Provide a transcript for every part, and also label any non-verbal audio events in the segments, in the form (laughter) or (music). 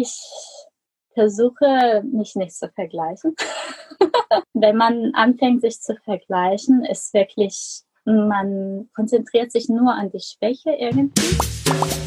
Ich versuche mich nicht zu vergleichen. (laughs) Wenn man anfängt, sich zu vergleichen, ist wirklich, man konzentriert sich nur an die Schwäche irgendwie.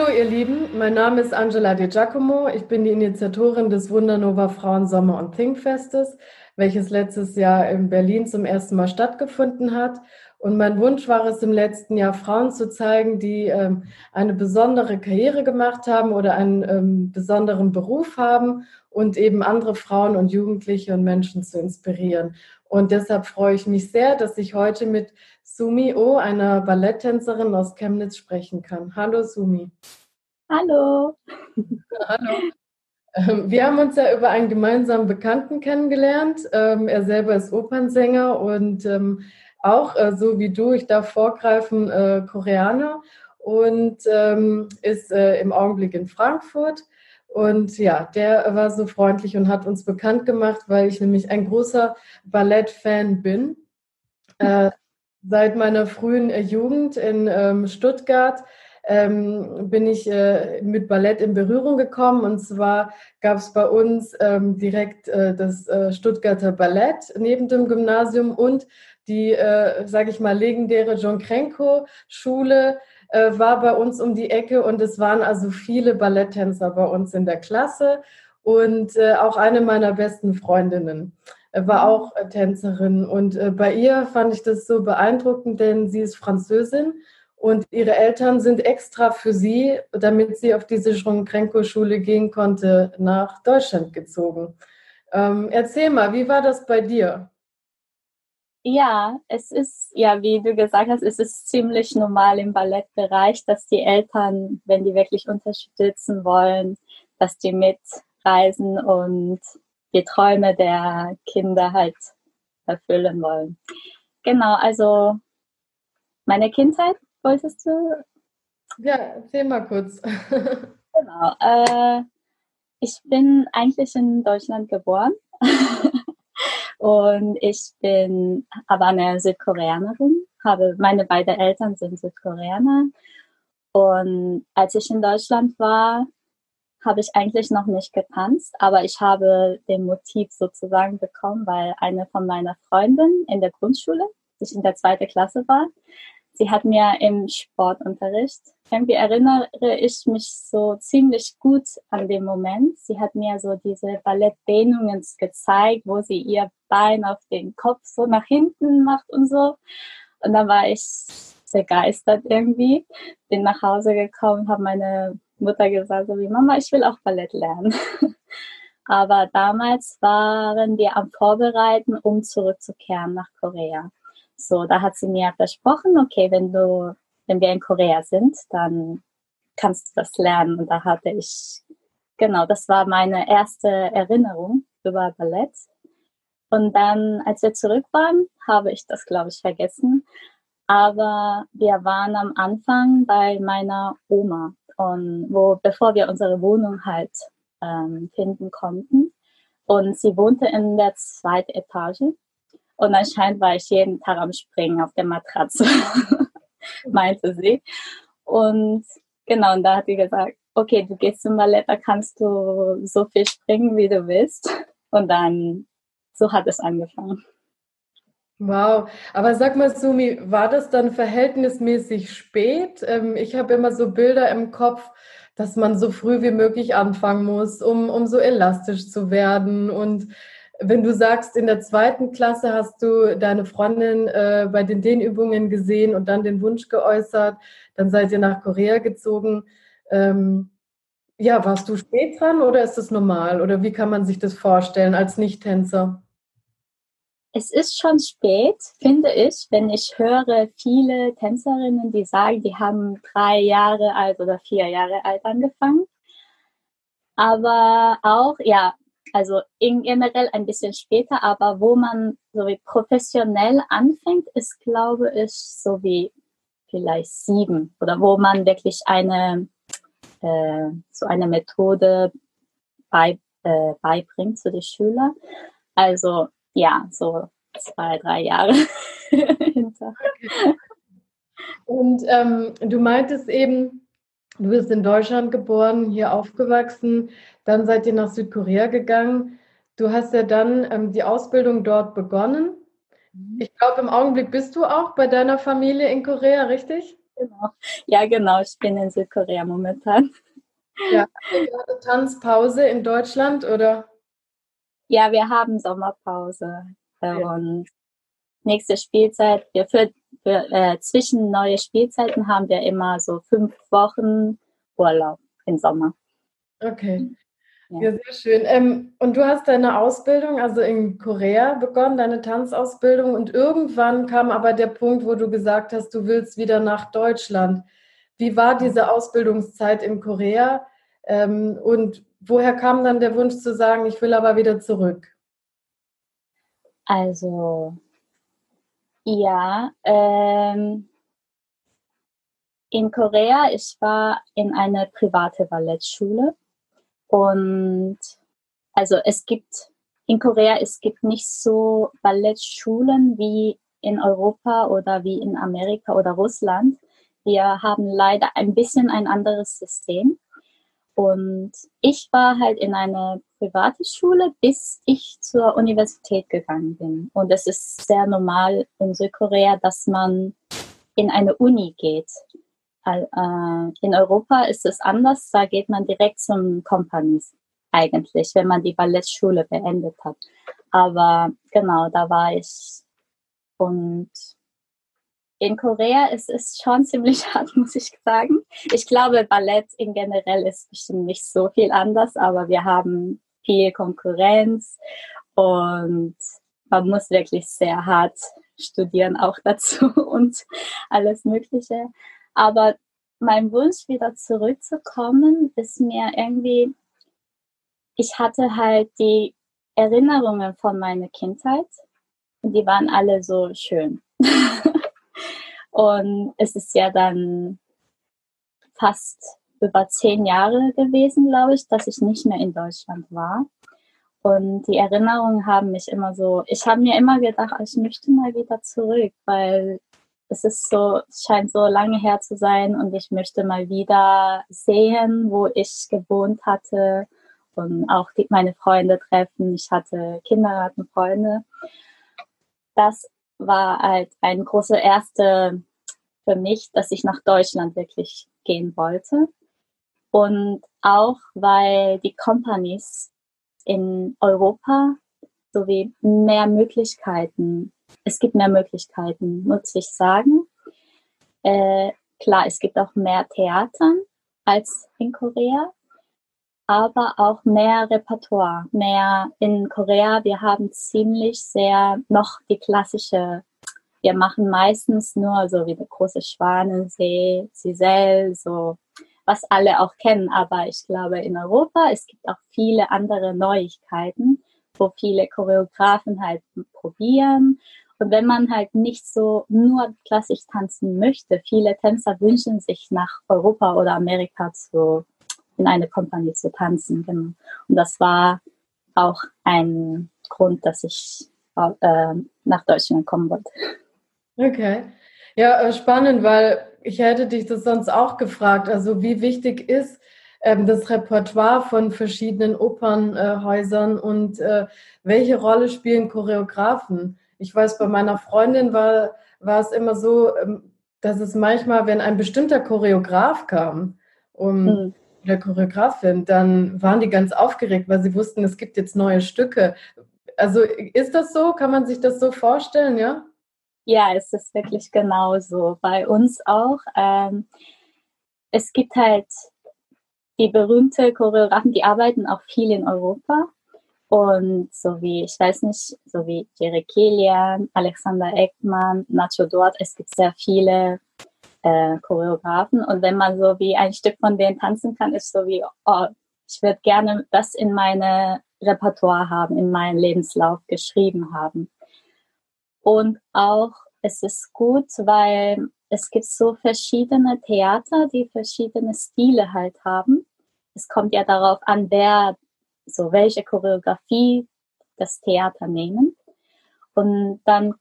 Hallo ihr Lieben, mein Name ist Angela De Giacomo. Ich bin die Initiatorin des Wundernova Frauen Sommer und Thinkfestes, welches letztes Jahr in Berlin zum ersten Mal stattgefunden hat. Und mein Wunsch war es im letzten Jahr, Frauen zu zeigen, die ähm, eine besondere Karriere gemacht haben oder einen ähm, besonderen Beruf haben und eben andere Frauen und Jugendliche und Menschen zu inspirieren. Und deshalb freue ich mich sehr, dass ich heute mit Sumi O, einer Balletttänzerin aus Chemnitz, sprechen kann. Hallo Sumi. Hallo. (laughs) Hallo. Ähm, wir haben uns ja über einen gemeinsamen Bekannten kennengelernt. Ähm, er selber ist Opernsänger und ähm, auch, äh, so wie du, ich darf vorgreifen, äh, Koreaner und ist äh, im Augenblick in Frankfurt. Und ja, der war so freundlich und hat uns bekannt gemacht, weil ich nämlich ein großer Ballettfan bin. Seit meiner frühen äh, Jugend in ähm, Stuttgart ähm, bin ich äh, mit Ballett in Berührung gekommen. Und zwar gab es bei uns ähm, direkt äh, das äh, Stuttgarter Ballett neben dem Gymnasium und die, äh, sage ich mal, legendäre John Krenko Schule äh, war bei uns um die Ecke. Und es waren also viele Balletttänzer bei uns in der Klasse und äh, auch eine meiner besten Freundinnen war auch äh, Tänzerin. Und äh, bei ihr fand ich das so beeindruckend, denn sie ist Französin und ihre Eltern sind extra für sie, damit sie auf diese Schronkrenko-Schule gehen konnte, nach Deutschland gezogen. Ähm, erzähl mal, wie war das bei dir? Ja, es ist, ja, wie du gesagt hast, es ist ziemlich normal im Ballettbereich, dass die Eltern, wenn die wirklich unterstützen wollen, dass die mitreisen und die Träume der Kinder halt erfüllen wollen. Genau, also meine Kindheit wolltest du? Ja, erzähl mal kurz. (laughs) genau. Äh, ich bin eigentlich in Deutschland geboren (laughs) und ich bin aber eine Südkoreanerin. Habe meine beiden Eltern sind Südkoreaner und als ich in Deutschland war, habe ich eigentlich noch nicht getanzt, aber ich habe den Motiv sozusagen bekommen, weil eine von meiner Freundinnen in der Grundschule, ich in der zweiten Klasse war, sie hat mir im Sportunterricht, irgendwie erinnere ich mich so ziemlich gut an den Moment. Sie hat mir so diese Ballettdehnungen gezeigt, wo sie ihr Bein auf den Kopf so nach hinten macht und so. Und dann war ich begeistert irgendwie. Bin nach Hause gekommen, habe meine Mutter gesagt, so wie Mama, ich will auch Ballett lernen. (laughs) Aber damals waren wir am Vorbereiten, um zurückzukehren nach Korea. So, da hat sie mir versprochen, okay, wenn du, wenn wir in Korea sind, dann kannst du das lernen. Und da hatte ich, genau, das war meine erste Erinnerung über Ballett. Und dann, als wir zurück waren, habe ich das, glaube ich, vergessen. Aber wir waren am Anfang bei meiner Oma und wo, bevor wir unsere Wohnung halt ähm, finden konnten. Und sie wohnte in der zweiten Etage. Und anscheinend war ich jeden Tag am Springen auf der Matratze, (laughs) meinte sie. Und genau, und da hat sie gesagt, okay, du gehst zum Ballett, da kannst du so viel springen, wie du willst. Und dann, so hat es angefangen. Wow, aber sag mal, Sumi, war das dann verhältnismäßig spät? Ähm, ich habe immer so Bilder im Kopf, dass man so früh wie möglich anfangen muss, um, um so elastisch zu werden. Und wenn du sagst, in der zweiten Klasse hast du deine Freundin äh, bei den Dehnübungen gesehen und dann den Wunsch geäußert, dann seid ihr nach Korea gezogen. Ähm, ja, warst du spät dran oder ist das normal? Oder wie kann man sich das vorstellen als Nicht-Tänzer? Es ist schon spät, finde ich, wenn ich höre viele Tänzerinnen, die sagen, die haben drei Jahre alt oder vier Jahre alt angefangen. Aber auch, ja, also in generell ein bisschen später, aber wo man so wie professionell anfängt, ist, glaube ich, so wie vielleicht sieben oder wo man wirklich eine, äh, so eine Methode bei, äh, beibringt zu den Schülern. Also ja, so zwei, drei Jahre (laughs) hinter. Und ähm, du meintest eben, du bist in Deutschland geboren, hier aufgewachsen, dann seid ihr nach Südkorea gegangen. Du hast ja dann ähm, die Ausbildung dort begonnen. Mhm. Ich glaube, im Augenblick bist du auch bei deiner Familie in Korea, richtig? Genau. Ja, genau. Ich bin in Südkorea momentan. Ja, gerade Tanzpause in Deutschland oder? Ja, wir haben Sommerpause ja. und nächste Spielzeit. Wir für, für äh, zwischen neue Spielzeiten haben wir immer so fünf Wochen Urlaub im Sommer. Okay. Ja, sehr schön. Ähm, und du hast deine Ausbildung also in Korea begonnen, deine Tanzausbildung. Und irgendwann kam aber der Punkt, wo du gesagt hast, du willst wieder nach Deutschland. Wie war diese Ausbildungszeit in Korea? Ähm, und woher kam dann der Wunsch zu sagen, ich will aber wieder zurück? Also, ja, ähm, in Korea, ich war in einer privaten Ballettschule und also es gibt in Korea, es gibt nicht so Ballettschulen wie in Europa oder wie in Amerika oder Russland. Wir haben leider ein bisschen ein anderes System. Und ich war halt in eine private Schule, bis ich zur Universität gegangen bin. Und es ist sehr normal in Südkorea, dass man in eine Uni geht. Äh, in Europa ist es anders, da geht man direkt zum Companies eigentlich, wenn man die Ballettschule beendet hat. Aber genau, da war ich. Und in Korea ist es schon (laughs) ziemlich hart, muss ich sagen. Ich glaube, Ballett in generell ist bestimmt nicht so viel anders, aber wir haben viel Konkurrenz und man muss wirklich sehr hart studieren auch (laughs) dazu und alles Mögliche. Aber mein Wunsch, wieder zurückzukommen, ist mir irgendwie, ich hatte halt die Erinnerungen von meiner Kindheit und die waren alle so schön. (laughs) und es ist ja dann fast über zehn Jahre gewesen, glaube ich, dass ich nicht mehr in Deutschland war. Und die Erinnerungen haben mich immer so, ich habe mir immer gedacht, ich möchte mal wieder zurück, weil es ist so, es scheint so lange her zu sein und ich möchte mal wieder sehen, wo ich gewohnt hatte und auch die, meine Freunde treffen. Ich hatte Kindergartenfreunde. Das war halt ein großer erste für mich, dass ich nach Deutschland wirklich gehen wollte. Und auch weil die Companies in Europa sowie mehr Möglichkeiten es gibt mehr Möglichkeiten, muss ich sagen. Äh, klar, es gibt auch mehr Theatern als in Korea, aber auch mehr Repertoire, mehr in Korea. Wir haben ziemlich sehr noch die klassische. Wir machen meistens nur so wie der große Schwanensee, Giselle, so was alle auch kennen. Aber ich glaube in Europa es gibt auch viele andere Neuigkeiten, wo viele Choreografen halt probieren und wenn man halt nicht so nur klassisch tanzen möchte, viele Tänzer wünschen sich nach Europa oder Amerika zu, in eine Kompanie zu tanzen. Genau. Und das war auch ein Grund, dass ich äh, nach Deutschland kommen wollte. Okay. Ja, äh, spannend, weil ich hätte dich das sonst auch gefragt. Also wie wichtig ist ähm, das Repertoire von verschiedenen Opernhäusern äh, und äh, welche Rolle spielen Choreografen? Ich weiß, bei meiner Freundin war, war es immer so, ähm, dass es manchmal, wenn ein bestimmter Choreograf kam, um mhm. der Choreografin, dann waren die ganz aufgeregt, weil sie wussten, es gibt jetzt neue Stücke. Also ist das so? Kann man sich das so vorstellen, ja? Ja, es ist wirklich genauso. Bei uns auch. Ähm, es gibt halt die berühmte Choreografen, die arbeiten auch viel in Europa. Und so wie, ich weiß nicht, so wie Jerry Kilian, Alexander Eckmann, Nacho Duarte, es gibt sehr viele äh, Choreografen. Und wenn man so wie ein Stück von denen tanzen kann, ist so wie, oh, ich würde gerne das in meine Repertoire haben, in meinen Lebenslauf geschrieben haben. Und auch, es ist gut, weil es gibt so verschiedene Theater, die verschiedene Stile halt haben. Es kommt ja darauf an, wer so welche Choreografie das Theater nehmen. Und dann,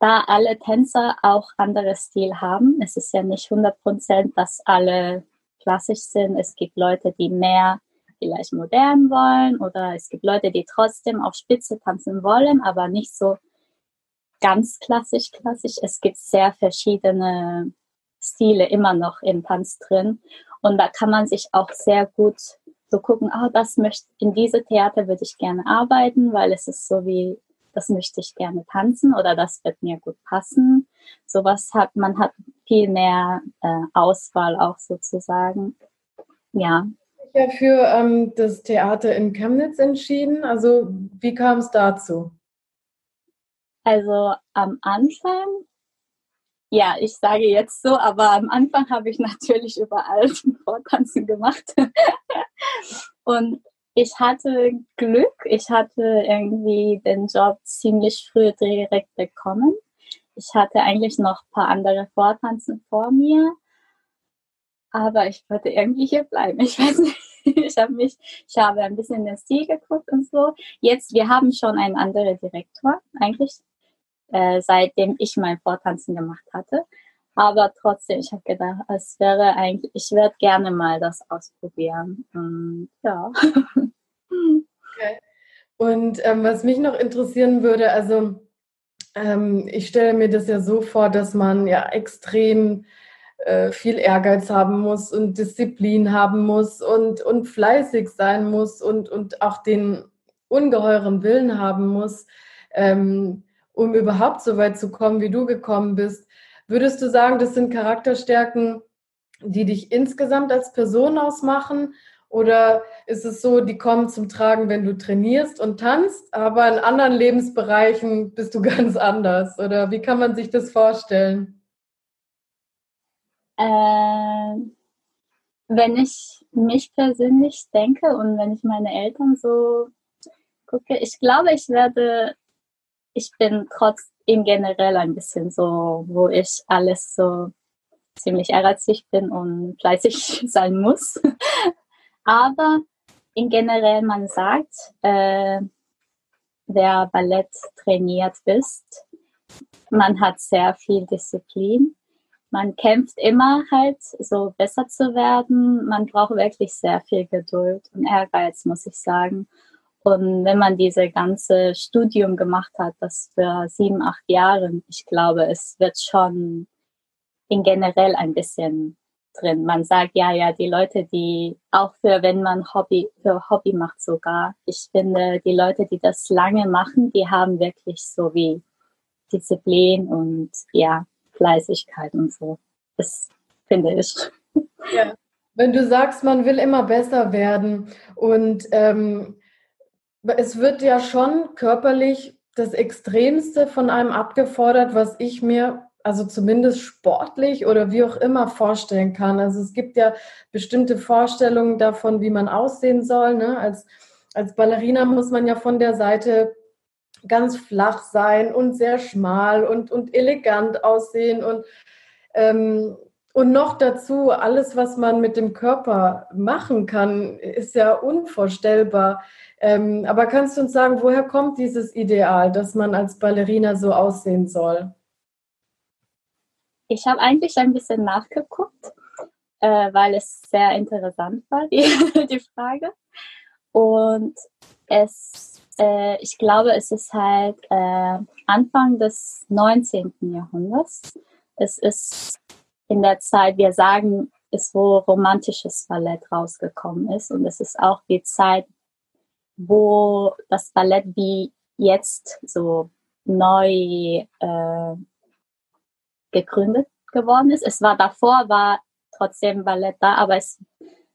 da alle Tänzer auch anderes Stil haben, es ist ja nicht 100 Prozent, dass alle klassisch sind. Es gibt Leute, die mehr vielleicht modern wollen oder es gibt Leute, die trotzdem auf Spitze tanzen wollen, aber nicht so ganz klassisch klassisch. Es gibt sehr verschiedene Stile immer noch im Tanz drin und da kann man sich auch sehr gut so gucken, ah, das möchte, in diese Theater würde ich gerne arbeiten, weil es ist so wie, das möchte ich gerne tanzen oder das wird mir gut passen. Sowas hat, man hat viel mehr äh, Auswahl auch sozusagen. Ja. Ja, für ähm, das Theater in Chemnitz entschieden. Also wie kam es dazu? Also am Anfang, ja, ich sage jetzt so, aber am Anfang habe ich (laughs) natürlich überall Vortanzen gemacht. (laughs) Und ich hatte Glück, ich hatte irgendwie den Job ziemlich früh direkt bekommen. Ich hatte eigentlich noch ein paar andere Vortanzen vor mir, aber ich wollte irgendwie hier bleiben. Ich weiß nicht, (laughs) ich habe mich, ich habe ein bisschen in den Stil geguckt und so. Jetzt, wir haben schon einen anderen Direktor, eigentlich, äh, seitdem ich mein Vortanzen gemacht hatte. Aber trotzdem, ich habe gedacht, es wäre eigentlich, ich werde gerne mal das ausprobieren. Und, ja. Okay. Und ähm, was mich noch interessieren würde, also ähm, ich stelle mir das ja so vor, dass man ja extrem äh, viel Ehrgeiz haben muss und Disziplin haben muss und, und fleißig sein muss und, und auch den ungeheuren Willen haben muss, ähm, um überhaupt so weit zu kommen, wie du gekommen bist. Würdest du sagen, das sind Charakterstärken, die dich insgesamt als Person ausmachen? Oder ist es so, die kommen zum Tragen, wenn du trainierst und tanzt, aber in anderen Lebensbereichen bist du (laughs) ganz anders? Oder wie kann man sich das vorstellen? Äh, wenn ich mich persönlich denke und wenn ich meine Eltern so gucke, ich glaube, ich werde, ich bin trotz in generell ein bisschen so, wo ich alles so ziemlich ehrgeizig bin und fleißig (laughs) sein muss. Aber in generell, man sagt, äh, wer Ballett trainiert ist, man hat sehr viel Disziplin. Man kämpft immer halt, so besser zu werden. Man braucht wirklich sehr viel Geduld und Ehrgeiz, muss ich sagen. Und wenn man diese ganze Studium gemacht hat, das für sieben, acht Jahre, ich glaube, es wird schon in generell ein bisschen drin. Man sagt ja, ja, die Leute, die auch für, wenn man Hobby, für Hobby macht sogar, ich finde, die Leute, die das lange machen, die haben wirklich so wie Disziplin und ja, Fleißigkeit und so. Das finde ich. Ja. Wenn du sagst, man will immer besser werden und ähm, es wird ja schon körperlich das Extremste von einem abgefordert, was ich mir also zumindest sportlich oder wie auch immer vorstellen kann. Also es gibt ja bestimmte Vorstellungen davon, wie man aussehen soll. Ne? Als, als Ballerina muss man ja von der Seite ganz flach sein und sehr schmal und, und elegant aussehen und, ähm, und noch dazu alles, was man mit dem Körper machen kann, ist ja unvorstellbar. Ähm, aber kannst du uns sagen, woher kommt dieses Ideal, dass man als Ballerina so aussehen soll? Ich habe eigentlich ein bisschen nachgeguckt, äh, weil es sehr interessant war, die, (laughs) die Frage. Und es, äh, ich glaube, es ist halt äh, Anfang des 19. Jahrhunderts. Es ist in der Zeit, wir sagen, ist wo romantisches Ballett rausgekommen ist. Und es ist auch die Zeit, wo das Ballett wie jetzt so neu äh, gegründet geworden ist. Es war davor, war trotzdem Ballett da, aber es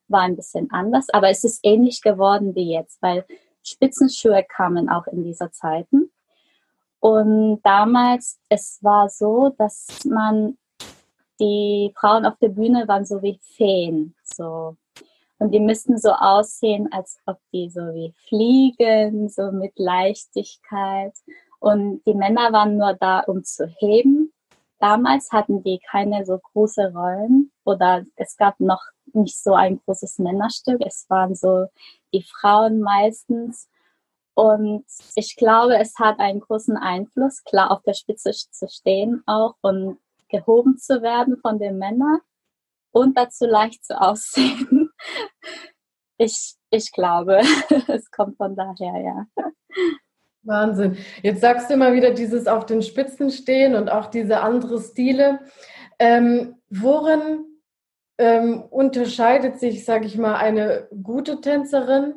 war ein bisschen anders. Aber es ist ähnlich geworden wie jetzt, weil Spitzenschuhe kamen auch in dieser Zeiten. Und damals, es war so, dass man, die Frauen auf der Bühne waren so wie Feen, so und die müssten so aussehen, als ob die so wie fliegen, so mit Leichtigkeit. Und die Männer waren nur da, um zu heben. Damals hatten die keine so große Rollen oder es gab noch nicht so ein großes Männerstück. Es waren so die Frauen meistens. Und ich glaube, es hat einen großen Einfluss, klar auf der Spitze zu stehen auch und gehoben zu werden von den Männern und dazu leicht zu aussehen. (laughs) Ich, ich glaube, (laughs) es kommt von daher, ja. Wahnsinn. Jetzt sagst du immer wieder dieses auf den Spitzen stehen und auch diese andere Stile. Ähm, worin ähm, unterscheidet sich, sage ich mal, eine gute Tänzerin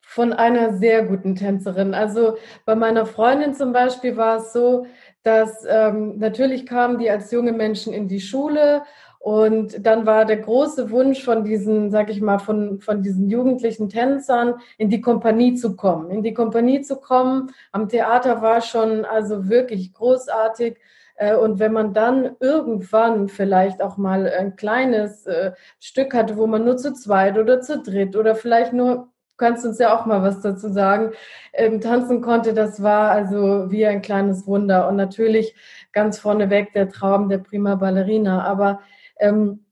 von einer sehr guten Tänzerin? Also bei meiner Freundin zum Beispiel war es so, dass ähm, natürlich kamen die als junge Menschen in die Schule und dann war der große Wunsch von diesen, sag ich mal, von, von diesen jugendlichen Tänzern in die Kompanie zu kommen. In die Kompanie zu kommen am Theater war schon also wirklich großartig. Äh, und wenn man dann irgendwann vielleicht auch mal ein kleines äh, Stück hatte, wo man nur zu zweit oder zu dritt oder vielleicht nur, kannst uns ja auch mal was dazu sagen, ähm, tanzen konnte, das war also wie ein kleines Wunder. Und natürlich ganz vorneweg der Traum der Prima Ballerina. Aber ähm,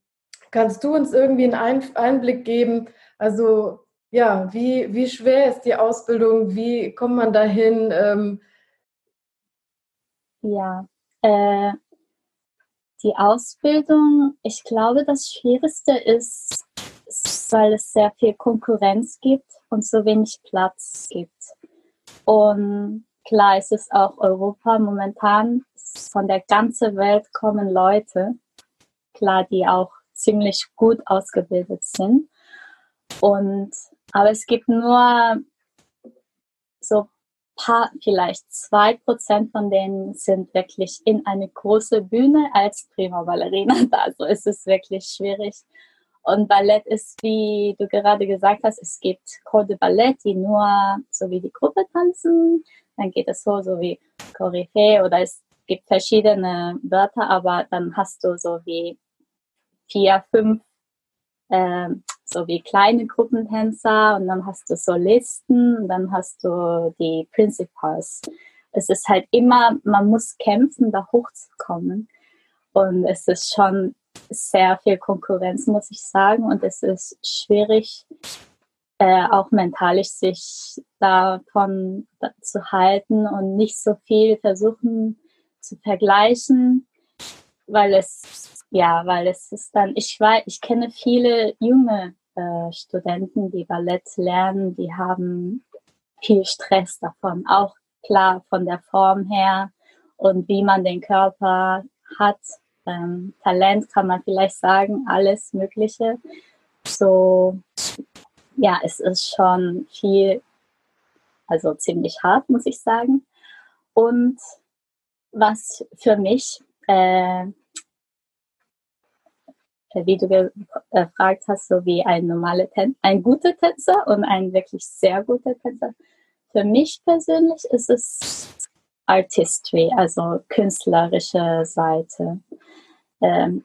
kannst du uns irgendwie einen Einblick geben? Also ja, wie, wie schwer ist die Ausbildung? Wie kommt man dahin? Ähm, ja, äh, die Ausbildung, ich glaube, das Schwierigste ist, weil es sehr viel Konkurrenz gibt und so wenig Platz gibt. Und klar, es ist auch Europa momentan, von der ganzen Welt kommen Leute klar, die auch ziemlich gut ausgebildet sind. Und, aber es gibt nur so paar, vielleicht zwei Prozent von denen sind wirklich in eine große Bühne als Prima Ballerina (laughs) da. Also es ist wirklich schwierig. Und Ballett ist, wie du gerade gesagt hast, es gibt Code Ballett, die nur so wie die Gruppe tanzen. Dann geht es so, so wie Koryphäe oder es gibt verschiedene Wörter, aber dann hast du so wie vier, fünf äh, so wie kleine Gruppentänzer und dann hast du Solisten und dann hast du die Principals. Es ist halt immer, man muss kämpfen, da hochzukommen. Und es ist schon sehr viel Konkurrenz, muss ich sagen. Und es ist schwierig, äh, auch mentalisch sich davon zu halten und nicht so viel versuchen zu vergleichen, weil es ja, weil es ist dann, ich weiß, ich kenne viele junge äh, Studenten, die Ballett lernen, die haben viel Stress davon, auch klar von der Form her und wie man den Körper hat. Ähm, Talent kann man vielleicht sagen, alles Mögliche. So, ja, es ist schon viel, also ziemlich hart, muss ich sagen. Und was für mich äh, wie du gefragt hast, so wie ein normaler Tänzer, ein guter Tänzer und ein wirklich sehr guter Tänzer. Für mich persönlich ist es Artistry, also künstlerische Seite. Ähm,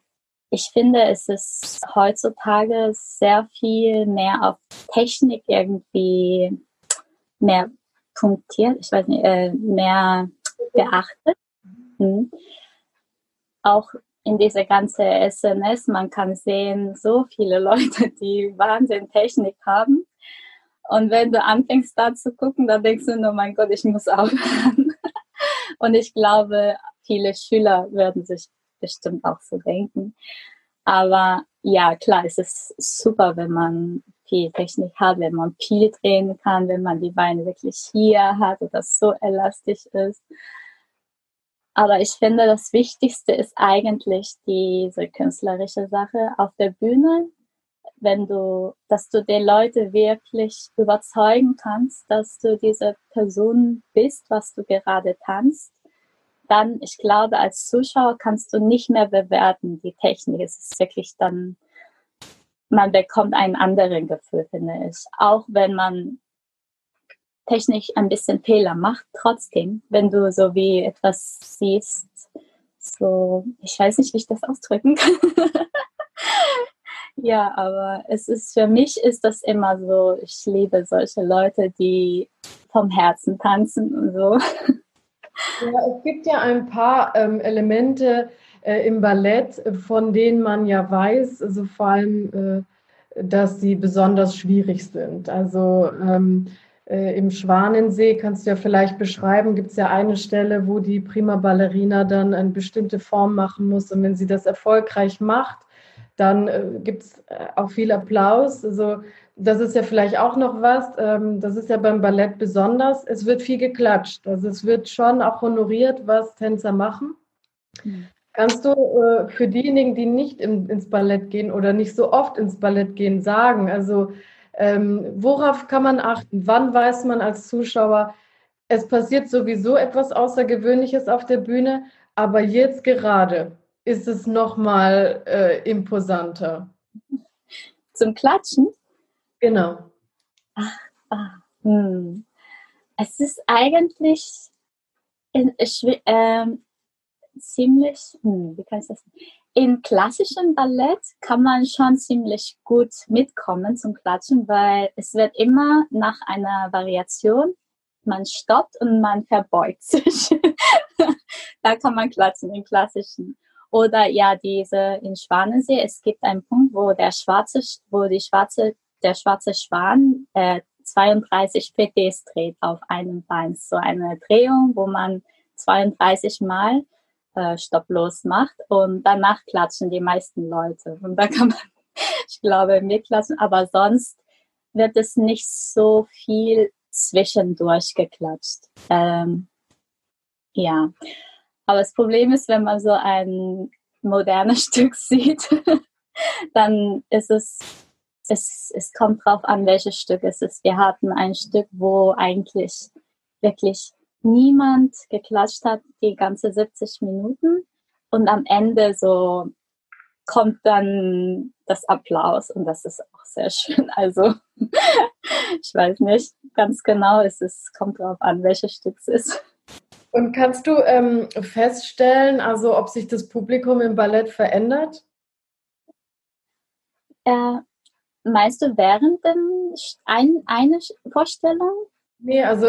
ich finde, es ist heutzutage sehr viel mehr auf Technik irgendwie mehr punktiert, ich weiß nicht, äh, mehr beachtet. Mhm. Auch in diese ganze SNS, man kann sehen, so viele (laughs) Leute, die Wahnsinn Technik haben. Und wenn du anfängst da zu gucken, dann denkst du nur, mein Gott, ich muss aufhören. (laughs) Und ich glaube, viele Schüler werden sich bestimmt auch so denken. Aber ja, klar, es ist super, wenn man viel Technik hat, wenn man viel drehen kann, wenn man die Beine wirklich hier hat und das so elastisch ist. Aber ich finde, das Wichtigste ist eigentlich diese künstlerische Sache auf der Bühne, wenn du, dass du die Leute wirklich überzeugen kannst, dass du diese Person bist, was du gerade tanzt, dann, ich glaube, als Zuschauer kannst du nicht mehr bewerten die Technik. Es ist wirklich dann, man bekommt einen anderen Gefühl, finde ich. Auch wenn man technisch ein bisschen Fehler macht, trotzdem, wenn du so wie etwas siehst, so, ich weiß nicht, wie ich das ausdrücken kann. (laughs) ja, aber es ist für mich ist das immer so, ich liebe solche Leute, die vom Herzen tanzen und so. Ja, es gibt ja ein paar ähm, Elemente äh, im Ballett, von denen man ja weiß, also vor allem, äh, dass sie besonders schwierig sind. Also ähm, äh, im Schwanensee, kannst du ja vielleicht beschreiben, gibt es ja eine Stelle, wo die Prima Ballerina dann eine bestimmte Form machen muss. Und wenn sie das erfolgreich macht, dann äh, gibt es äh, auch viel Applaus. Also das ist ja vielleicht auch noch was, ähm, das ist ja beim Ballett besonders, es wird viel geklatscht. Also es wird schon auch honoriert, was Tänzer machen. Mhm. Kannst du äh, für diejenigen, die nicht im, ins Ballett gehen oder nicht so oft ins Ballett gehen, sagen, also ähm, worauf kann man achten? Wann weiß man als Zuschauer, es passiert sowieso etwas Außergewöhnliches auf der Bühne, aber jetzt gerade ist es nochmal äh, imposanter. Zum Klatschen? Genau. Ach, ach, hm. Es ist eigentlich ich, äh, ziemlich, hm, wie kann ich das? In klassischem Ballett kann man schon ziemlich gut mitkommen zum Klatschen, weil es wird immer nach einer Variation, man stoppt und man verbeugt (laughs) sich. da kann man klatschen im klassischen. Oder ja, diese in Schwanensee, es gibt einen Punkt, wo der schwarze, wo die schwarze der schwarze Schwan äh, 32 PTs dreht auf einem Bein. So eine Drehung, wo man 32 Mal äh, stopplos macht und danach klatschen die meisten Leute. Und da kann man, (laughs) ich glaube, mitklatschen, aber sonst wird es nicht so viel zwischendurch geklatscht. Ähm, ja, aber das Problem ist, wenn man so ein modernes (laughs) Stück sieht, (laughs) dann ist es es, es kommt drauf an, welches Stück es ist. Wir hatten ein Stück, wo eigentlich wirklich niemand geklatscht hat, die ganze 70 Minuten. Und am Ende so kommt dann das Applaus und das ist auch sehr schön. (laughs) Also ich weiß nicht ganz genau, es ist, kommt drauf an, welches Stück es ist. Und kannst du ähm, feststellen, also ob sich das Publikum im Ballett verändert? Äh, Meinst du während dem ein, eine Vorstellung? Nee, also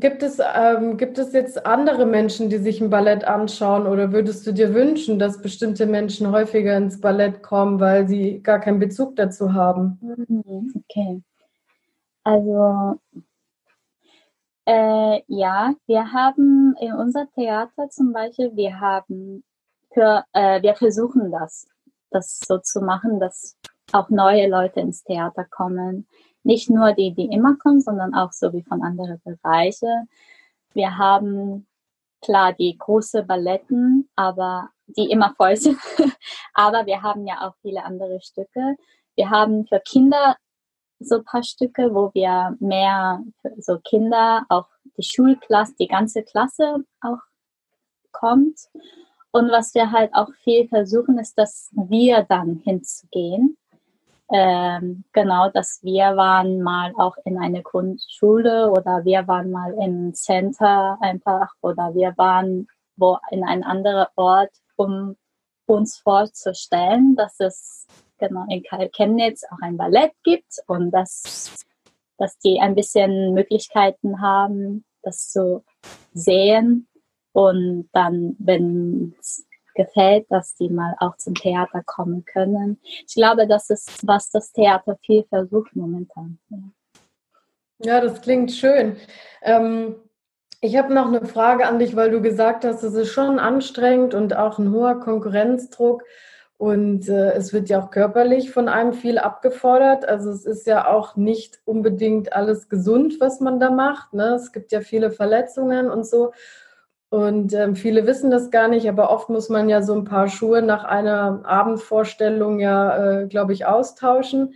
gibt es, ähm, gibt es jetzt andere Menschen, die sich ein Ballett anschauen oder würdest du dir wünschen, dass bestimmte Menschen häufiger ins Ballett kommen, weil sie gar keinen Bezug dazu haben? Mhm, okay. Also äh, ja, wir haben in unser Theater zum Beispiel, wir haben für, äh, wir versuchen das, das so zu machen, dass auch neue Leute ins Theater kommen. Nicht nur die, die immer kommen, sondern auch so wie von anderen Bereichen. Wir haben klar die große Balletten, aber die immer voll sind. (laughs) aber wir haben ja auch viele andere Stücke. Wir haben für Kinder so ein paar Stücke, wo wir mehr so Kinder, auch die Schulklasse, die ganze Klasse auch kommt. Und was wir halt auch viel versuchen, ist, dass wir dann hinzugehen ähm, genau, dass wir waren mal auch in einer Grundschule oder wir waren mal im Center einfach oder wir waren wo in einem anderen Ort, um uns vorzustellen, dass es genau in Chemnitz auch ein Ballett gibt und dass, dass die ein bisschen Möglichkeiten haben, das zu sehen. Und dann, wenn gefällt, dass die mal auch zum Theater kommen können. Ich glaube, das ist, was das Theater viel versucht momentan. Ja, das klingt schön. Ähm, ich habe noch eine Frage an dich, weil du gesagt hast, es ist schon anstrengend und auch ein hoher Konkurrenzdruck. Und äh, es wird ja auch körperlich von einem viel abgefordert. Also es ist ja auch nicht unbedingt alles gesund, was man da macht. Ne? Es gibt ja viele Verletzungen und so. Und ähm, viele wissen das gar nicht, aber oft muss man ja so ein paar Schuhe nach einer Abendvorstellung ja, äh, glaube ich, austauschen.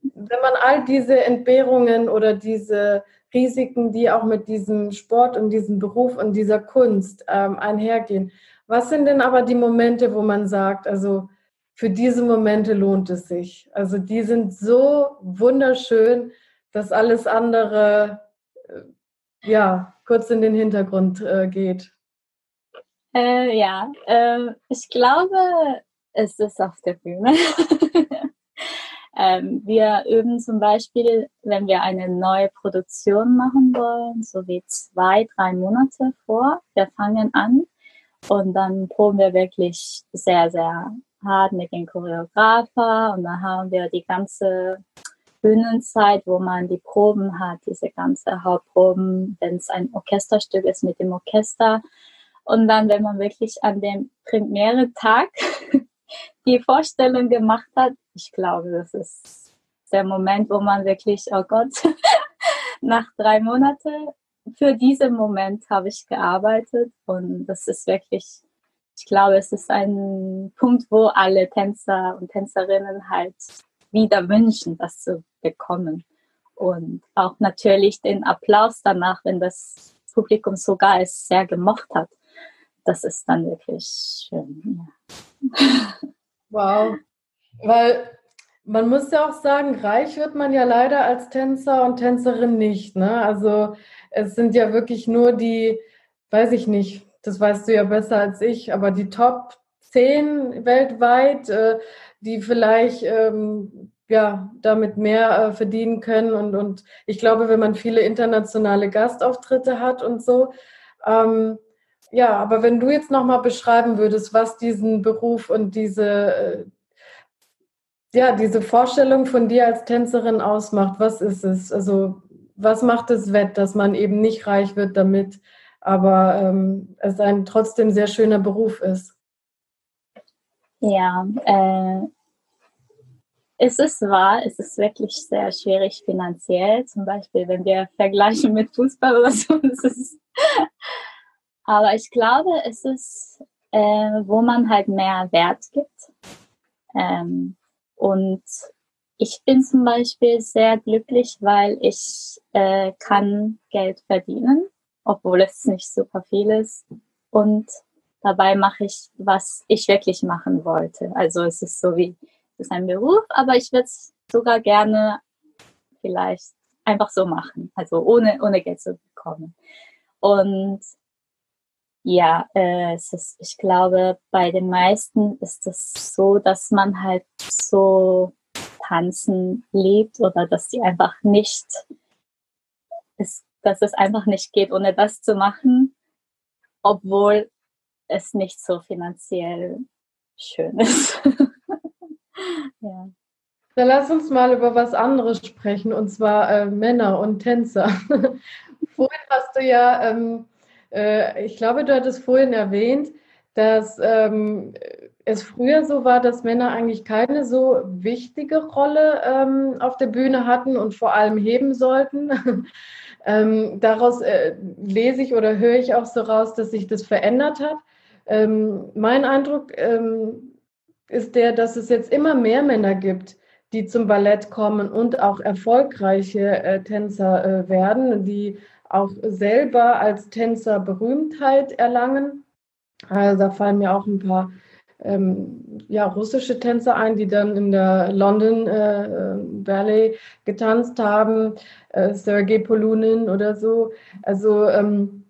Wenn man all diese Entbehrungen oder diese Risiken, die auch mit diesem Sport und diesem Beruf und dieser Kunst ähm, einhergehen, was sind denn aber die Momente, wo man sagt, also für diese Momente lohnt es sich? Also die sind so wunderschön, dass alles andere äh, ja kurz in den Hintergrund äh, geht. Äh, ja, äh, ich glaube, es ist auf der Bühne. (laughs) ähm, wir üben zum Beispiel, wenn wir eine neue Produktion machen wollen, so wie zwei, drei Monate vor. Wir fangen an und dann proben wir wirklich sehr, sehr hart mit dem Choreografer und dann haben wir die ganze Bühnenzeit, wo man die Proben hat, diese ganze Hauptproben, wenn es ein Orchesterstück ist mit dem Orchester. Und dann, wenn man wirklich an dem Premiere-Tag (laughs) die Vorstellung gemacht hat, ich glaube, das ist der Moment, wo man wirklich, oh Gott, (laughs) nach drei Monaten für diesen Moment habe ich gearbeitet und das ist wirklich, ich glaube, es ist ein Punkt, wo alle Tänzer und Tänzerinnen halt wieder wünschen, das zu bekommen. Und auch natürlich den Applaus danach, wenn das Publikum sogar es sehr gemocht hat. Das ist dann wirklich schön. Ja. (laughs) Wow. Weil man muss ja auch sagen, reich wird man ja leider als Tänzer und Tänzerin nicht. Ne? Also es sind ja wirklich nur die, weiß ich nicht, das weißt du ja besser als ich, aber die Top 10 weltweit, äh, die vielleicht ähm, ja, damit mehr äh, verdienen können. Und, und ich glaube, wenn man viele internationale Gastauftritte hat und so, ähm, ja, aber wenn du jetzt nochmal beschreiben würdest, was diesen Beruf und diese, äh, ja, diese Vorstellung von dir als Tänzerin ausmacht, was ist es? Also, was macht es wett, dass man eben nicht reich wird damit, aber ähm, es ein trotzdem sehr schöner Beruf ist? Ja, äh, es ist wahr, es ist wirklich sehr schwierig finanziell. Zum Beispiel, wenn wir vergleichen mit Fußball oder so. (laughs) Ist, aber ich glaube, es ist, äh, wo man halt mehr Wert gibt. Ähm, und ich bin zum Beispiel sehr glücklich, weil ich äh, kann Geld verdienen, obwohl es nicht super viel ist. Und dabei mache ich, was ich wirklich machen wollte. Also es ist so wie ist ein Beruf, aber ich würde es sogar gerne vielleicht einfach so machen, also ohne, ohne Geld zu bekommen. Und ja, äh, es ist, ich glaube, bei den meisten ist es so, dass man halt so tanzen liebt oder dass die einfach nicht, ist, dass es einfach nicht geht, ohne das zu machen, obwohl es nicht so finanziell schön ist. (laughs) Ja. Dann lass uns mal über was anderes sprechen, und zwar äh, Männer und Tänzer. (laughs) vorhin hast du ja, ähm, äh, ich glaube, du hattest vorhin erwähnt, dass ähm, es früher so war, dass Männer eigentlich keine so wichtige Rolle ähm, auf der Bühne hatten und vor allem heben sollten. (laughs) ähm, daraus äh, lese ich oder höre ich auch so raus, dass sich das verändert hat. Ähm, mein Eindruck ähm, ist der, dass es jetzt immer mehr Männer gibt, die zum Ballett kommen und auch erfolgreiche äh, Tänzer äh, werden, die auch selber als Tänzer Berühmtheit erlangen. Also da fallen mir auch ein paar ähm, ja, russische Tänzer ein, die dann in der London äh, Ballet getanzt haben, äh, Sergei Polunin oder so. Also ähm,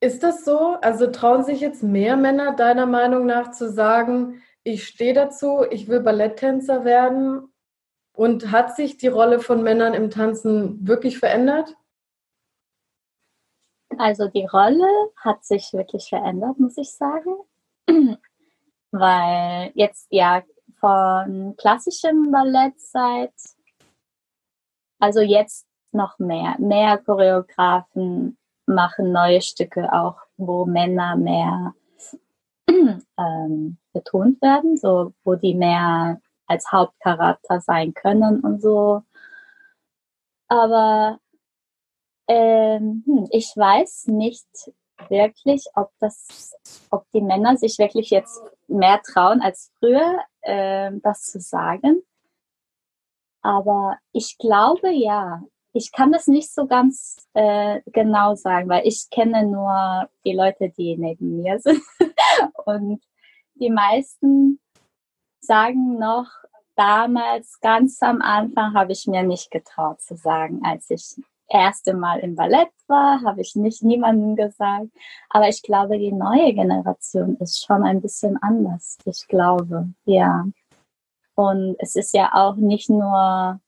ist das so? Also trauen sich jetzt mehr Männer deiner Meinung nach zu sagen, ich stehe dazu, ich will Balletttänzer werden. Und hat sich die Rolle von Männern im Tanzen wirklich verändert? Also die Rolle hat sich wirklich verändert, muss ich sagen. (clears throat) Weil jetzt ja von klassischem Ballettzeit, also jetzt noch mehr, mehr Choreografen machen neue Stücke auch, wo Männer mehr (clears throat) ähm, betont werden, so wo die mehr als Hauptcharakter sein können und so. Aber ähm, hm, ich weiß nicht wirklich, ob das, ob die Männer sich wirklich jetzt mehr trauen als früher, äh, das zu sagen. Aber ich glaube ja. Ich kann das nicht so ganz äh, genau sagen, weil ich kenne nur die Leute, die neben mir (laughs) sind. Und die meisten sagen noch, damals ganz am Anfang habe ich mir nicht getraut zu sagen, als ich erste Mal im Ballett war, habe ich nicht niemandem gesagt. Aber ich glaube, die neue Generation ist schon ein bisschen anders. Ich glaube, ja. Und es ist ja auch nicht nur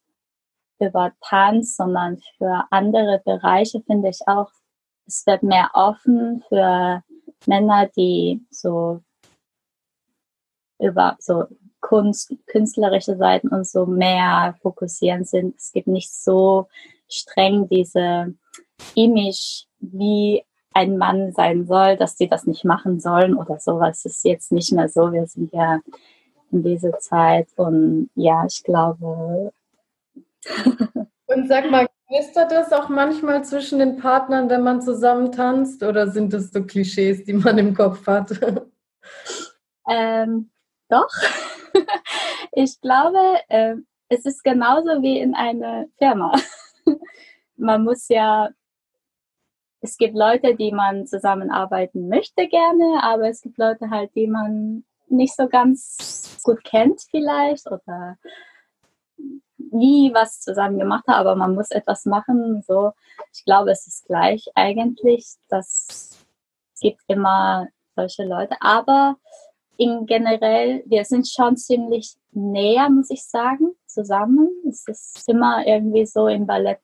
über Tanz, sondern für andere Bereiche finde ich auch, es wird mehr offen für Männer, die so über so Kunst, künstlerische Seiten und so mehr fokussieren sind. Es gibt nicht so streng diese Image, wie ein Mann sein soll, dass die das nicht machen sollen oder sowas. ist jetzt nicht mehr so. Wir sind ja in dieser Zeit und ja, ich glaube. (laughs) und sag mal, knistert das auch manchmal zwischen den Partnern, wenn man zusammen tanzt oder sind das so Klischees, die man im Kopf hat? (laughs) Ähm, doch. (laughs) ich glaube, äh, es ist genauso wie in einer Firma. Man muss ja es gibt Leute, die man zusammenarbeiten möchte gerne, aber es gibt Leute halt, die man nicht so ganz gut kennt vielleicht oder nie was zusammen gemacht hat, aber man muss etwas machen. So, ich glaube, es ist gleich eigentlich. Das gibt immer solche Leute, aber in generell, wir sind schon ziemlich näher, muss ich sagen, zusammen. Es ist immer irgendwie so im Ballett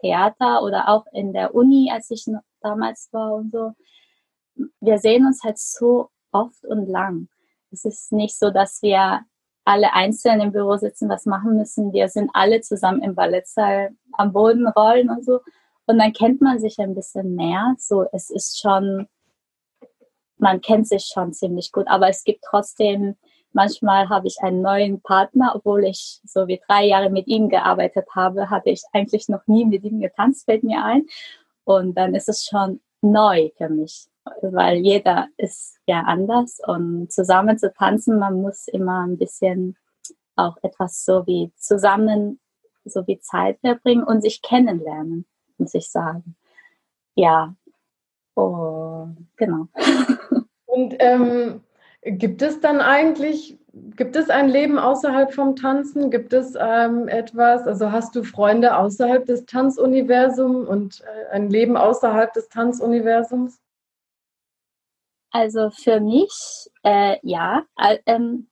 Theater oder auch in der Uni, als ich damals war und so. Wir sehen uns halt so oft und lang. Es ist nicht so, dass wir alle einzeln im Büro sitzen, was machen müssen. Wir sind alle zusammen im Ballettsaal am Boden rollen und so. Und dann kennt man sich ein bisschen mehr. So, es ist schon, man kennt sich schon ziemlich gut. Aber es gibt trotzdem Manchmal habe ich einen neuen Partner, obwohl ich so wie drei Jahre mit ihm gearbeitet habe, hatte ich eigentlich noch nie mit ihm getanzt, fällt mir ein. Und dann ist es schon neu für mich, weil jeder ist ja anders und zusammen zu tanzen, man muss immer ein bisschen auch etwas so wie zusammen, so wie Zeit verbringen und sich kennenlernen, muss ich sagen. Ja, oh, genau. (laughs) Und ähm, Gibt es dann eigentlich, gibt es ein Leben außerhalb vom Tanzen? Gibt es ähm, etwas, also hast du Freunde außerhalb des Tanzuniversums und äh, ein Leben außerhalb des Tanzuniversums? Also für mich, äh, ja. Ähm,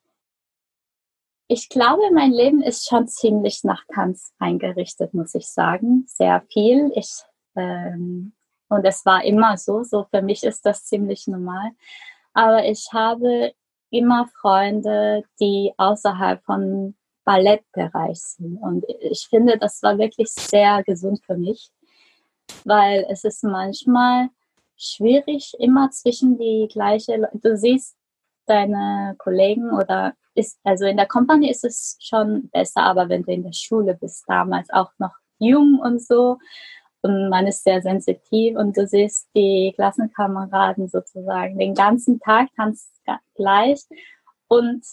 ich glaube, mein Leben ist schon ziemlich nach Tanz eingerichtet, muss ich sagen. Sehr viel. Ich, ähm, und es war immer so, so für mich ist das ziemlich normal. Aber ich habe immer Freunde, die außerhalb von Ballettbereich sind. Und ich finde, das war wirklich sehr gesund für mich, weil es ist manchmal schwierig, immer zwischen die gleiche, du siehst deine Kollegen oder ist, also in der Company ist es schon besser, aber wenn du in der Schule bist, damals auch noch jung und so, und man ist sehr sensitiv und du siehst die Klassenkameraden sozusagen den ganzen Tag ganz gleich und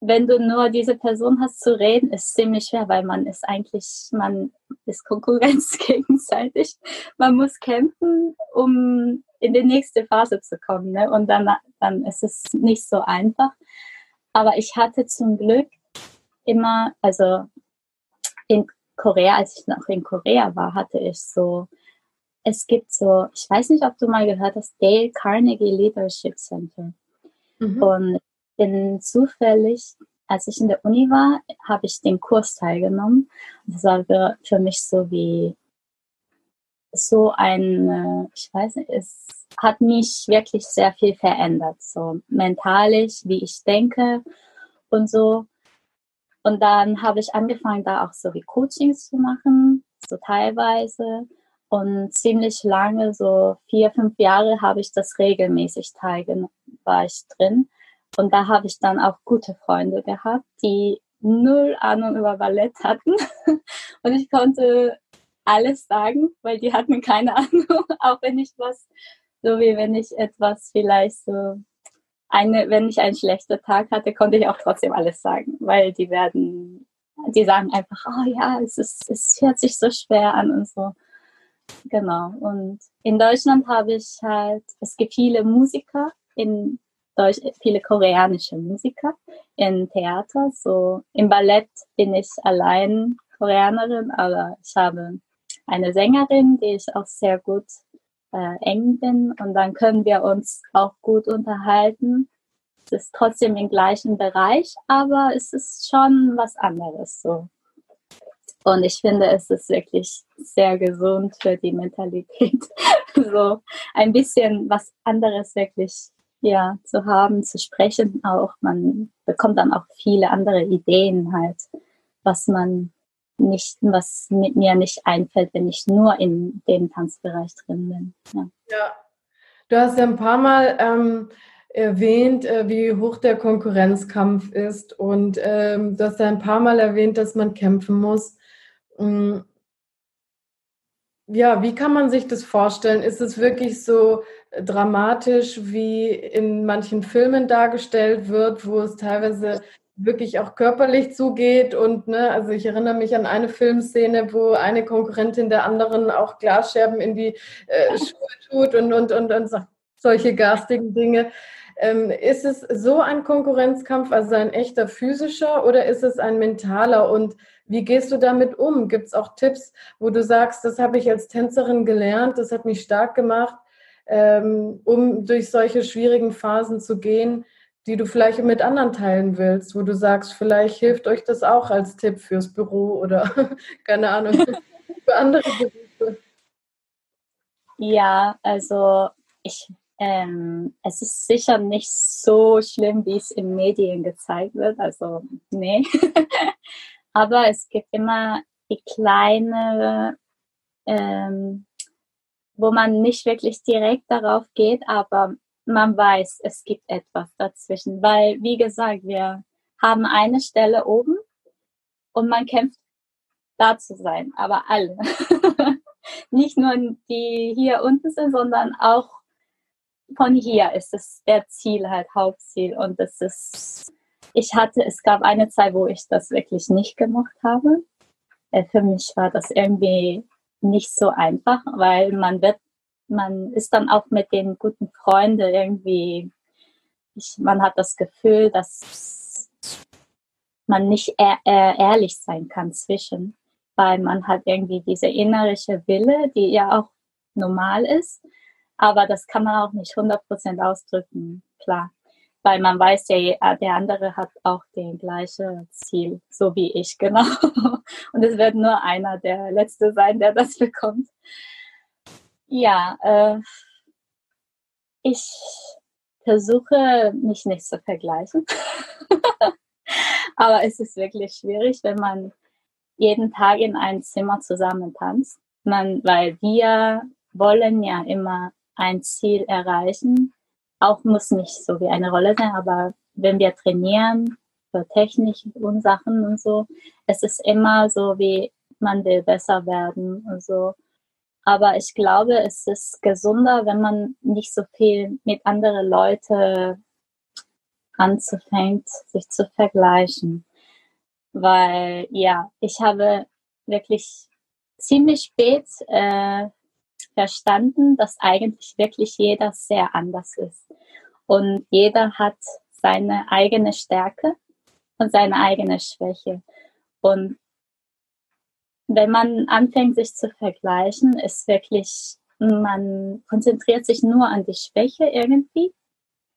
wenn du nur diese Person hast zu reden, ist ziemlich schwer, weil man ist eigentlich, man ist Konkurrenz (laughs) gegenseitig. Man muss kämpfen, um in die nächste Phase zu kommen. Ne? Und dann, dann ist es nicht so einfach. Aber ich hatte zum Glück immer, also in Korea, als ich noch in Korea war, hatte ich so, es gibt so, ich weiß nicht, ob du mal gehört hast, Dale Carnegie Leadership Center. Mhm. Und bin zufällig, als ich in der Uni war, habe ich den Kurs teilgenommen. das war für mich so wie so ein, ich weiß nicht, es hat mich wirklich sehr viel verändert, so mentalisch, wie ich denke und so. Und dann habe ich angefangen, da auch so wie Coachings zu machen, so teilweise. Und ziemlich lange, so vier, fünf Jahre, habe ich das regelmäßig teilgenommen, war ich drin. Und da habe ich dann auch gute Freunde gehabt, die null Ahnung über Ballett hatten. (laughs) Und ich konnte alles sagen, weil die hatten keine (laughs) Ahnung, auch wenn ich was, so wie wenn ich etwas vielleicht so eine, wenn ich einen schlechten Tag hatte, konnte ich auch trotzdem alles sagen, weil die werden, die sagen einfach, oh ja, es ist, es hört sich so schwer an und so. Genau. Und in Deutschland habe ich halt, es gibt viele Musiker in Deutsch, viele koreanische Musiker in Theater. So im Ballett bin ich allein Koreanerin, aber ich habe eine Sängerin, die ich auch sehr gut äh, eng bin und dann können wir uns auch gut unterhalten. Es ist trotzdem im gleichen Bereich, aber es ist schon was anderes so. Und ich finde, es ist wirklich sehr gesund für die Mentalität, (laughs) so ein bisschen was anderes wirklich ja, zu haben, zu sprechen auch. Man bekommt dann auch viele andere Ideen halt, was man nicht, was mit mir nicht einfällt, wenn ich nur in dem Tanzbereich drin bin. Ja. ja. Du hast ja ein paar Mal ähm, erwähnt, äh, wie hoch der Konkurrenzkampf ist und ähm, du hast ja ein paar Mal erwähnt, dass man kämpfen muss. Ähm, ja, wie kann man sich das vorstellen? Ist es wirklich so dramatisch, wie in manchen Filmen dargestellt wird, wo es teilweise wirklich auch körperlich zugeht und ne, also ich erinnere mich an eine Filmszene, wo eine Konkurrentin der anderen auch Glasscherben in die äh, Schuhe tut und, und, und, und solche garstigen Dinge. Ähm, ist es so ein Konkurrenzkampf, also ein echter physischer oder ist es ein mentaler und wie gehst du damit um? Gibt es auch Tipps, wo du sagst, das habe ich als Tänzerin gelernt, das hat mich stark gemacht, ähm, um durch solche schwierigen Phasen zu gehen, die du vielleicht mit anderen teilen willst, wo du sagst, vielleicht hilft euch das auch als Tipp fürs Büro oder (laughs) keine Ahnung, für andere Berufe. Ja, also ich, ähm, es ist sicher nicht so schlimm, wie es in Medien gezeigt wird. Also, nee. (laughs) Aber es gibt immer die kleine, ähm, wo man nicht wirklich direkt darauf geht, aber man weiß, es gibt etwas dazwischen. Weil, wie gesagt, wir haben eine Stelle oben und man kämpft da zu sein, aber alle. (laughs) Nicht nur die hier unten sind, sondern auch von hier ist es der Ziel halt, Hauptziel. Und das ist, ich hatte, es gab eine Zeit, wo ich das wirklich nicht gemacht habe. Äh, für mich war das irgendwie nicht so einfach, weil man wird man ist dann auch mit den guten Freunden irgendwie, ich, man hat das Gefühl, dass man nicht ehr, ehr, ehrlich sein kann zwischen, weil man hat irgendwie diese innerische Wille, die ja auch normal ist, aber das kann man auch nicht 100% ausdrücken, klar. Weil man weiß ja, der andere hat auch den gleichen Ziel, so wie ich, (laughs) genau. Und es wird nur einer der Letzte sein, der das (laughs) bekommt. Ja, äh, ich versuche mich nicht zu vergleichen. (laughs) Aber es ist wirklich schwierig, wenn man jeden Tag in einem Zimmer zusammen tanzt. Man, weil wir wollen ja immer ein Ziel erreichen. Auch muss nicht so wie eine Rolle sein, aber wenn wir trainieren für Technik und Sachen und so, es ist immer so wie man will besser werden und so. Aber ich glaube, es ist gesunder, wenn man nicht so viel mit anderen Leuten anzufängt, sich zu vergleichen. Weil ja, ich habe wirklich ziemlich spät äh, verstanden, dass eigentlich wirklich jeder sehr anders ist. Und jeder hat seine eigene Stärke und seine eigene Schwäche. Und wenn man anfängt, sich zu vergleichen, ist wirklich, man konzentriert sich nur an die Schwäche irgendwie.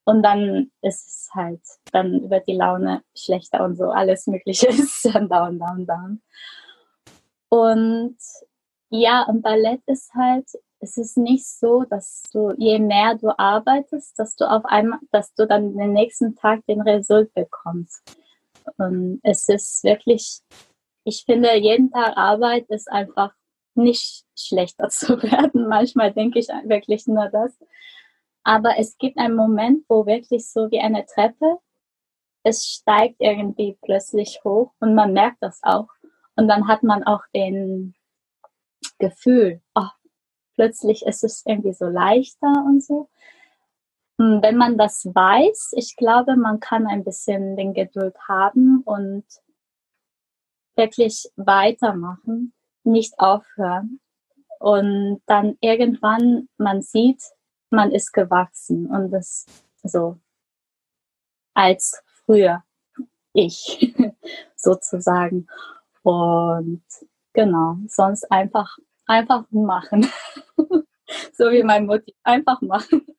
Und dann ist es halt, dann wird die Laune schlechter und so, alles Mögliche (laughs) ist dann down, down, down. Und ja, und Ballett ist halt, es ist nicht so, dass du, je mehr du arbeitest, dass du auf einmal, dass du dann den nächsten Tag den Result bekommst. Und es ist wirklich ich finde, jeden Tag Arbeit ist einfach nicht schlechter (laughs) zu werden. Manchmal denke ich wirklich nur das. Aber es gibt einen Moment, wo wirklich so wie eine Treppe, es steigt irgendwie plötzlich hoch und man merkt das auch. Und dann hat man auch den Gefühl, oh, plötzlich ist es irgendwie so leichter und so. Und wenn man das weiß, ich glaube, man kann ein bisschen den Geduld haben und wirklich weitermachen, nicht aufhören. Und dann irgendwann, man sieht, man ist gewachsen und das so als früher ich (laughs) sozusagen. Und genau, sonst einfach, einfach machen. (laughs) (laughs) so wie mein Mutti, einfach machen. (laughs)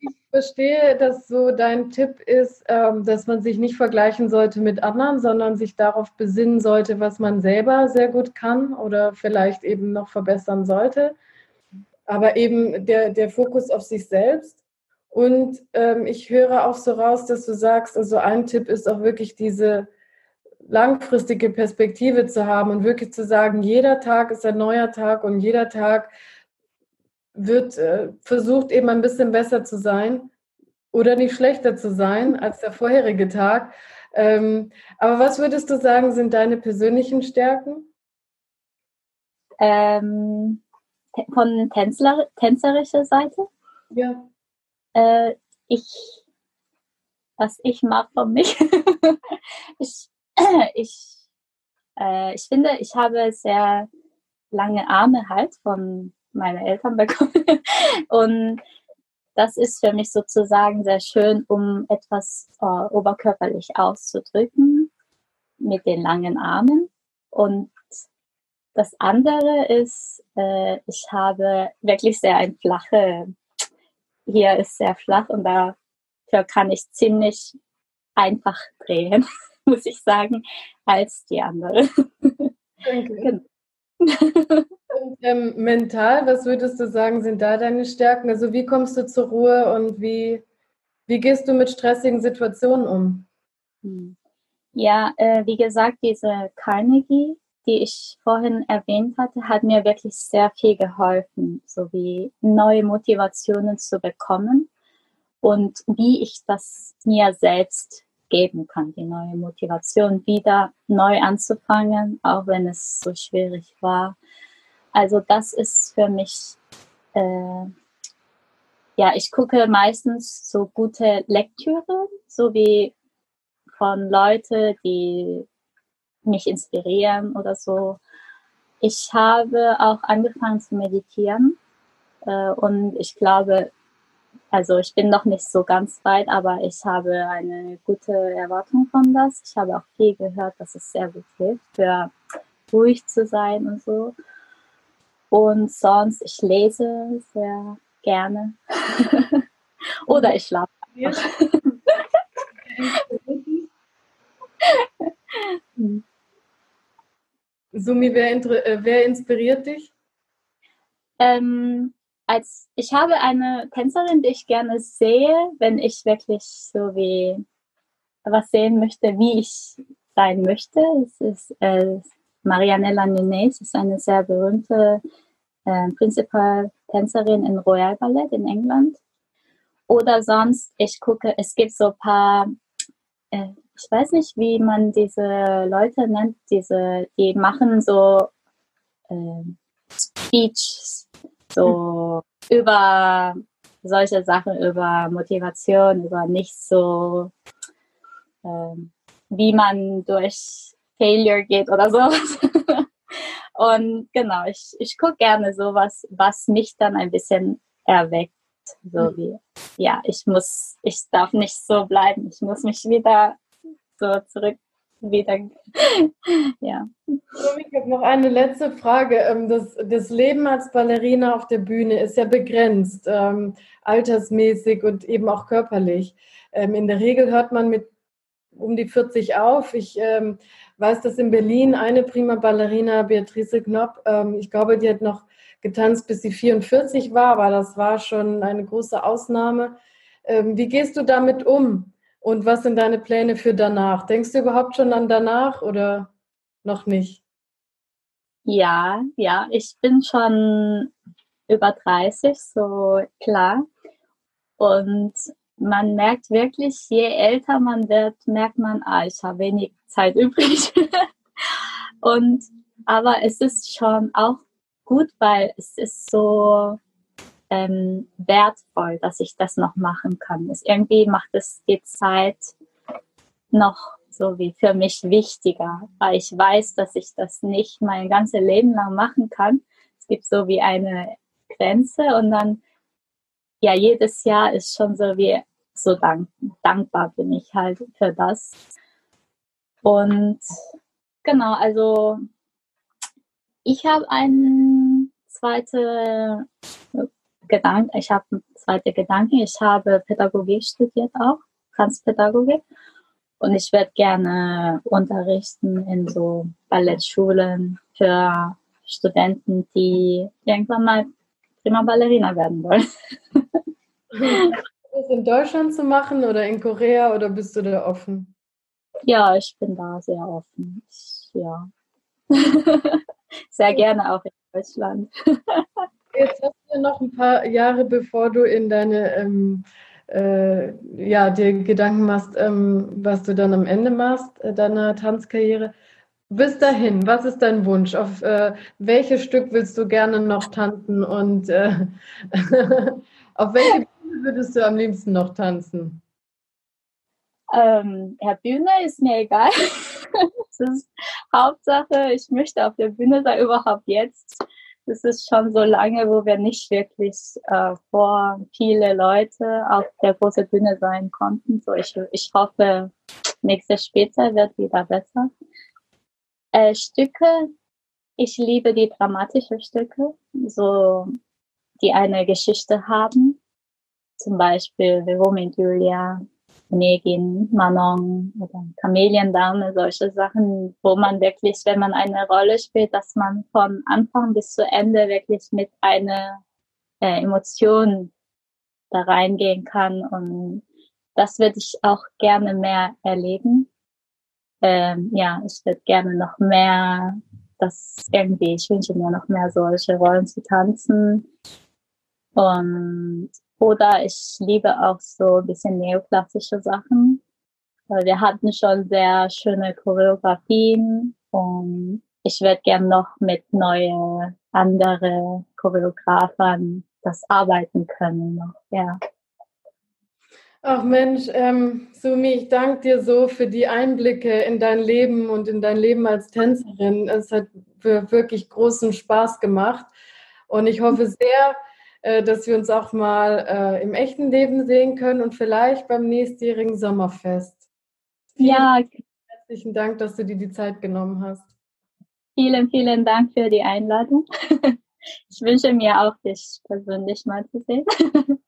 Ich verstehe, dass so dein Tipp ist, ähm, dass man sich nicht vergleichen sollte mit anderen, sondern sich darauf besinnen sollte, was man selber sehr gut kann oder vielleicht eben noch verbessern sollte. Aber eben der, der Fokus auf sich selbst Und ähm, ich höre auch so raus, dass du sagst, also ein Tipp ist auch wirklich diese langfristige Perspektive zu haben und wirklich zu sagen, jeder Tag ist ein neuer Tag und jeder Tag wird äh, versucht eben ein bisschen besser zu sein oder nicht schlechter zu sein als der vorherige Tag. Ähm, aber was würdest du sagen, sind deine persönlichen Stärken? Ähm, von Tänzler, tänzerischer Seite? Ja. Äh, ich, was ich mache von mich. (laughs) ich, (clears throat) ich, äh, ich finde, ich habe sehr lange Arme halt von meinen Eltern (laughs) bekommen. Und das ist für mich sozusagen sehr schön, um etwas äh, oberkörperlich auszudrücken mit den langen Armen. Und das andere ist, äh, ich habe wirklich sehr ein flache hier ist sehr flach und dafür kann ich ziemlich einfach drehen, (laughs) muss ich sagen, als die andere. Genau. Und ähm, mental, was würdest du sagen, sind da deine Stärken? Also wie kommst du zur Ruhe und wie, wie gehst du mit stressigen Situationen um? Hm. Ja, äh, wie gesagt, diese Carnegie die ich vorhin erwähnt hatte, hat mir wirklich sehr viel geholfen, sowie neue Motivationen zu bekommen und wie ich das mir selbst geben kann, die neue Motivation wieder neu anzufangen, auch wenn es so schwierig war. Also das ist für mich, äh, ja, ich gucke meistens so gute Lektüre, so wie von Leuten, die mich inspirieren oder so. Ich habe auch angefangen zu meditieren äh, und ich glaube, also ich bin noch nicht so ganz weit, aber ich habe eine gute Erwartung von das. Ich habe auch viel gehört, dass es sehr gut hilft, für ruhig zu sein und so. Und sonst, ich lese sehr gerne. (laughs) Oder ich schlafe. Sumi, wer, äh, wer inspiriert dich? Ähm, als ich habe eine Tänzerin, die ich gerne sehe, wenn ich wirklich so wie was sehen möchte, wie ich sein möchte. Es ist äh, Marianella Nunes, ist eine sehr berühmte äh, Principal-Tänzerin in Royal Ballet in England. Oder sonst, ich gucke, es gibt so ein paar äh, ich weiß nicht, wie man diese Leute nennt, diese, die machen so äh, Speeches, so mhm. über solche Sachen, über Motivation, über nicht so, äh, wie man durch Failure geht oder sowas. (laughs) Und genau, ich, ich gucke gerne sowas, was mich dann ein bisschen erweckt. So mhm. wie, ja, ich muss, ich darf nicht so bleiben. Ich muss mich wieder so zurück wieder. (laughs) ja. Ich habe noch eine letzte Frage. Ähm, das, das Leben als Ballerina auf der Bühne ist ja begrenzt, ähm, altersmäßig und eben auch körperlich. Ähm, in der Regel hört man mit um die 40 auf. Ich ähm, weiß, dass in Berlin eine prima Ballerina, Beatrice Knopp, ähm, ich glaube, die hat noch getanzt, bis sie 44 war, aber das war schon eine große Ausnahme. Ähm, wie gehst du damit um? Und was sind deine Pläne für danach? Denkst du überhaupt schon an danach oder noch nicht? Ja, ja, ich bin schon über 30, so klar. Und man merkt wirklich, je älter man wird, merkt man, ah, ich habe wenig Zeit übrig. (laughs) Und aber es ist schon auch gut, weil es ist so ähm, wertvoll, dass ich das noch machen kann. Es irgendwie macht es die Zeit noch so wie für mich wichtiger, weil ich weiß, dass ich das nicht mein ganzes Leben lang machen kann. Es gibt so wie eine Grenze und dann, ja, jedes Jahr ist schon so wie so dank, dankbar bin ich halt für das. Und genau, also ich habe einen zweite Gedanken, ich habe zweite Gedanken, ich habe Pädagogik studiert auch, Tanzpädagogik. Und ich werde gerne unterrichten in so Ballettschulen für Studenten, die irgendwann mal prima Ballerina werden wollen. (laughs) Das in Deutschland zu machen oder in Korea oder bist du da offen? Ja, ich bin da sehr offen. Ich, ja. (laughs) sehr gerne auch in Deutschland. (laughs) Jetzt hast du noch ein paar Jahre, bevor du in deine, ähm, äh, ja, dir Gedanken machst, ähm, was du dann am Ende machst, äh, deiner Tanzkarriere. Bis dahin, was ist dein Wunsch? Auf äh, welches Stück willst du gerne noch tanzen und äh, (laughs) auf welche Bühne würdest du am liebsten noch tanzen? Ähm, Herr Bühne ist mir egal. (laughs) das ist Hauptsache, ich möchte auf der Bühne sein, überhaupt jetzt. Das ist schon so lange, wo wir nicht wirklich äh, vor viele Leute auf der großen Bühne sein konnten. So ich, ich hoffe, nächstes später wird wieder besser. Äh, Stücke, ich liebe die dramatischen Stücke, so die eine Geschichte haben. Zum Beispiel wie Romeo und Julia, Negin, Manon oder Kameliendame, solche Sachen, wo man wirklich, wenn man eine Rolle spielt, dass man von Anfang bis zu Ende wirklich mit einer äh, Emotion da reingehen kann und das würde ich auch gerne mehr erleben ähm, ja, ich würde gerne noch mehr, das irgendwie, ich wünsche mir noch mehr solche Rollen zu tanzen. Und, oder ich liebe auch so ein bisschen neoklassische Sachen. Wir hatten schon sehr schöne Choreografien und ich würde gerne noch mit neue andere Choreografern das arbeiten können noch, ja. Ach Mensch, ähm, Sumi, ich danke dir so für die Einblicke in dein Leben und in dein Leben als Tänzerin. Es hat wirklich großen Spaß gemacht und ich hoffe sehr, dass wir uns auch mal äh, im echten Leben sehen können und vielleicht beim nächstjährigen Sommerfest. Vielen ja. Herzlichen Dank, dass du dir die Zeit genommen hast. Vielen, vielen Dank für die Einladung. (laughs) Ich wünsche mir auch, dich persönlich mal zu sehen. (laughs)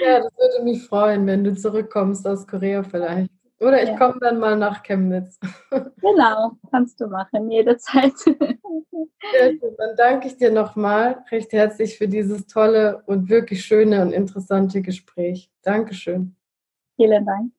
Ja, das würde mich freuen, wenn du zurückkommst aus Korea vielleicht. Oder ich ja. komme dann mal nach Chemnitz. (laughs) Genau, kannst du machen, jederzeit. Ja, dann danke ich dir nochmal recht herzlich für dieses tolle und wirklich schöne und interessante Gespräch. Dankeschön. Vielen Dank.